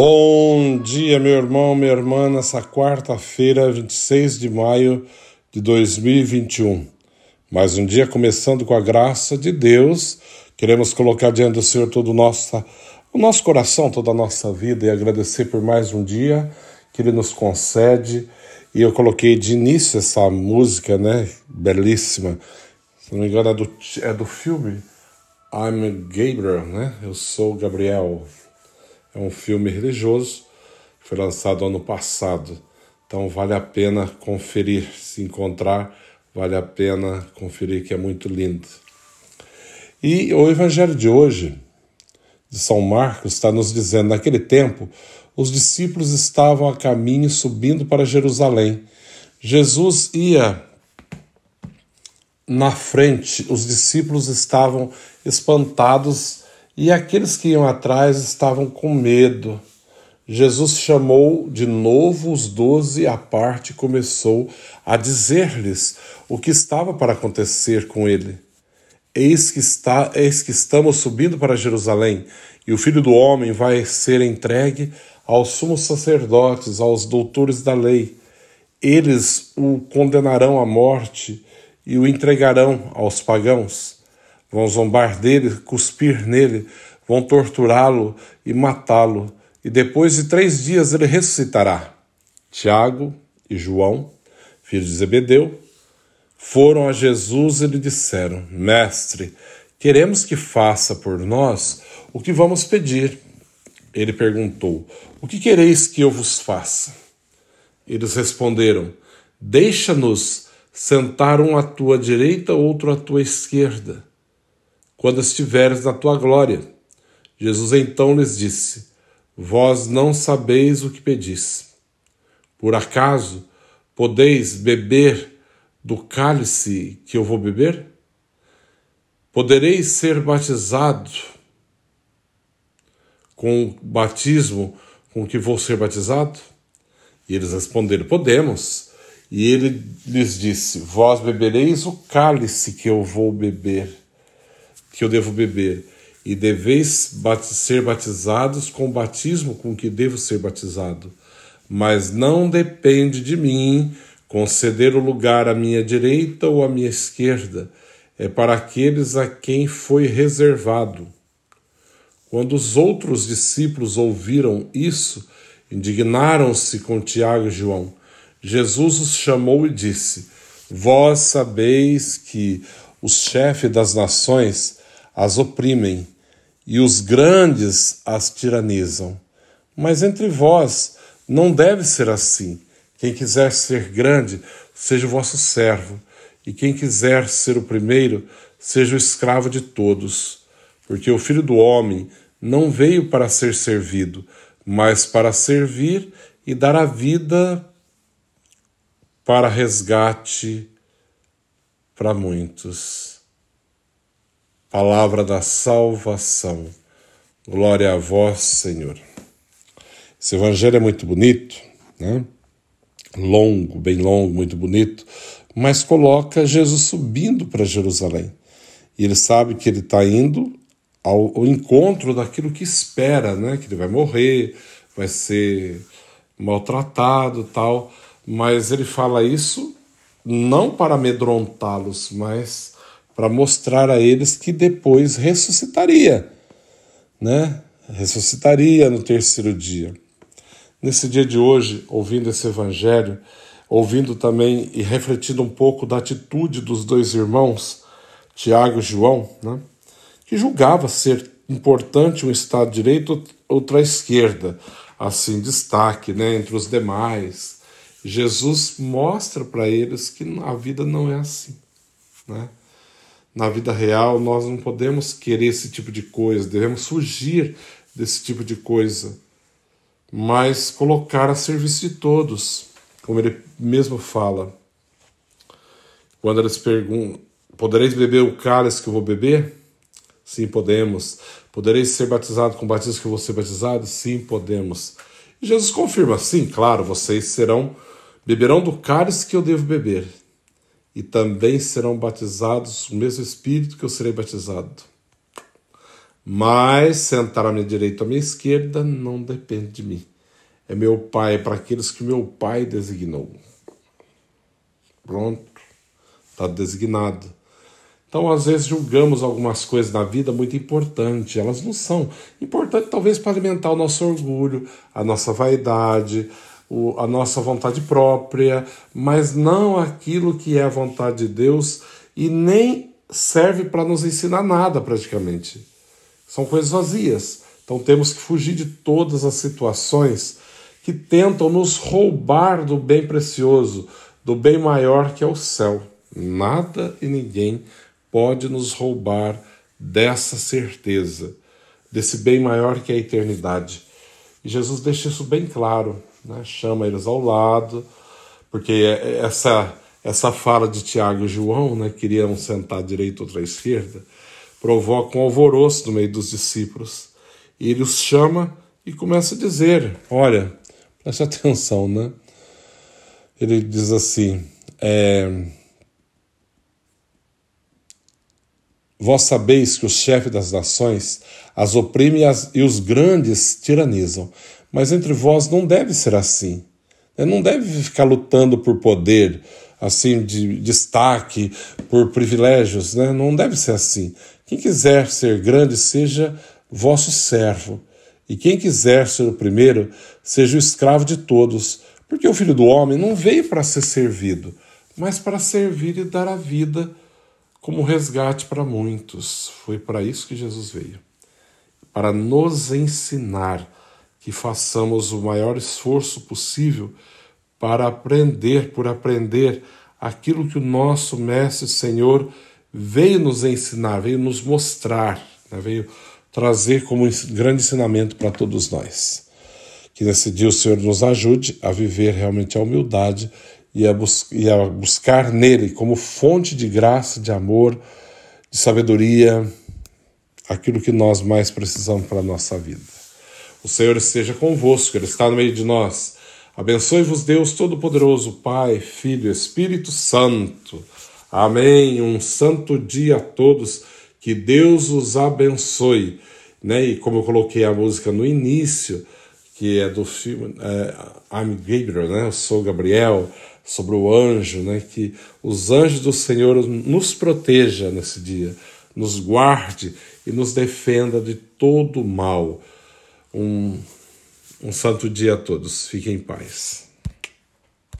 Bom dia, meu irmão, minha irmã, nessa quarta-feira, 26 de maio de 2021. Mais um dia começando com a graça de Deus. Queremos colocar diante do Senhor todo o nosso, o nosso coração, toda a nossa vida e agradecer por mais um dia que Ele nos concede. E eu coloquei de início essa música, né? Belíssima. Se não me engano, é do, é do filme I'm Gabriel, né? Eu sou Gabriel. É um filme religioso que foi lançado ano passado. Então vale a pena conferir, se encontrar, vale a pena conferir que é muito lindo. E o evangelho de hoje, de São Marcos, está nos dizendo: naquele tempo, os discípulos estavam a caminho subindo para Jerusalém. Jesus ia na frente, os discípulos estavam espantados e aqueles que iam atrás estavam com medo. Jesus chamou de novo os doze à parte e começou a dizer-lhes o que estava para acontecer com ele. Eis que, está, eis que estamos subindo para Jerusalém, e o filho do homem vai ser entregue aos sumos sacerdotes, aos doutores da lei. Eles o condenarão à morte e o entregarão aos pagãos. Vão zombar dele, cuspir nele, vão torturá-lo e matá-lo, e depois de três dias ele ressuscitará. Tiago e João, filhos de Zebedeu, foram a Jesus e lhe disseram: Mestre, queremos que faça por nós o que vamos pedir. Ele perguntou: O que quereis que eu vos faça? Eles responderam: Deixa-nos sentar um à tua direita, outro à tua esquerda, quando estiveres na tua glória. Jesus então lhes disse: Vós não sabeis o que pedis. Por acaso podeis beber do cálice que eu vou beber? Podereis ser batizado com o batismo com que vou ser batizado? E eles responderam: Podemos. E ele lhes disse: Vós bebereis o cálice que eu vou beber, que eu devo beber, e deveis ser batizados com o batismo com que devo ser batizado. Mas não depende de mim conceder o lugar à minha direita ou à minha esquerda, é para aqueles a quem foi reservado. Quando os outros discípulos ouviram isso, indignaram-se com Tiago e João. Jesus os chamou e disse: Vós sabeis que os chefes das nações as oprimem e os grandes as tiranizam. Mas entre vós não deve ser assim. Quem quiser ser grande, seja o vosso servo, e quem quiser ser o primeiro, seja o escravo de todos. Porque o filho do homem não veio para ser servido, mas para servir e dar a vida para resgate para muitos. Palavra da salvação. Glória a vós, Senhor. Esse evangelho é muito bonito, né? Longo, bem longo, muito bonito, mas coloca Jesus subindo para Jerusalém. E ele sabe que ele está indo ao, ao, encontro daquilo que espera, né? Que ele vai morrer, vai ser maltratado, tal mas ele fala isso não para amedrontá-los, mas para mostrar a eles que depois ressuscitaria, né? Ressuscitaria no terceiro dia. Nesse dia de hoje, ouvindo esse evangelho, ouvindo também e refletindo um pouco da atitude dos dois irmãos, Tiago e João, né? que julgava ser importante um Estado de direito, outra esquerda, assim, destaque né, entre os demais, Jesus mostra para eles que a vida não é assim. Né? Na vida real, nós não podemos querer esse tipo de coisa, devemos fugir desse tipo de coisa, mas colocar a serviço de todos, como ele mesmo fala. Quando eles perguntam: Podereis beber o cálice que eu vou beber? Sim, podemos. Podereis ser batizado com o batismo que eu vou ser batizado? Sim, podemos. E Jesus confirma: sim, claro, vocês serão Beberão do cálice que eu devo beber, e também serão batizados o mesmo Espírito que eu serei batizado. Mas sentar à minha direita ou à minha esquerda não depende de mim. É meu Pai para aqueles que meu Pai designou. Pronto, está designado. Então, às vezes, julgamos algumas coisas na vida muito importantes. Elas não são. Importante, talvez, para alimentar o nosso orgulho, a nossa vaidade, a nossa vontade própria, mas não aquilo que é a vontade de Deus e nem serve para nos ensinar nada, praticamente. São coisas vazias. Então, temos que fugir de todas as situações que tentam nos roubar do bem precioso, do bem maior que é o céu. Nada e ninguém pode nos roubar dessa certeza, desse bem maior que é a eternidade. E Jesus deixa isso bem claro, né? chama eles ao lado, porque é, é essa, essa fala de Tiago e João, né, queriam sentar à direita ou à esquerda, provoca um alvoroço no meio dos discípulos. E ele os chama e começa a dizer: Olha, preste atenção, né? Ele diz assim: é, Vós sabeis que o chefe das nações as oprime e os grandes tiranizam, mas entre vós não deve ser assim. Né? Não deve ficar lutando por poder, assim, de destaque, por privilégios, né? não deve ser assim. Quem quiser ser grande, seja vosso servo, e quem quiser ser o primeiro, seja o escravo de todos, porque o filho do homem não veio para ser servido, mas para servir e dar a vida como resgate para muitos. Foi para isso que Jesus veio para nos ensinar que façamos o maior esforço possível para aprender, por aprender aquilo que o nosso Mestre Senhor veio nos ensinar, veio nos mostrar, né? veio trazer como grande ensinamento para todos nós. Que nesse dia o Senhor nos ajude a viver realmente a humildade e a, e a buscar nele como fonte de graça, de amor, de sabedoria, aquilo que nós mais precisamos para a nossa vida. O Senhor esteja convosco, Ele está no meio de nós. Abençoe-vos, Deus Todo-Poderoso, Pai, Filho, Espírito Santo. Amém. Um santo dia a todos. Que Deus os abençoe. Né? E como eu coloquei a música no início, que é do filme é, I'm Gabriel, né? Eu sou Gabriel sobre o anjo, né? Que os anjos do Senhor nos proteja nesse dia, nos guarde e nos defenda de todo mal. Um, um santo dia a todos. Fiquem em paz.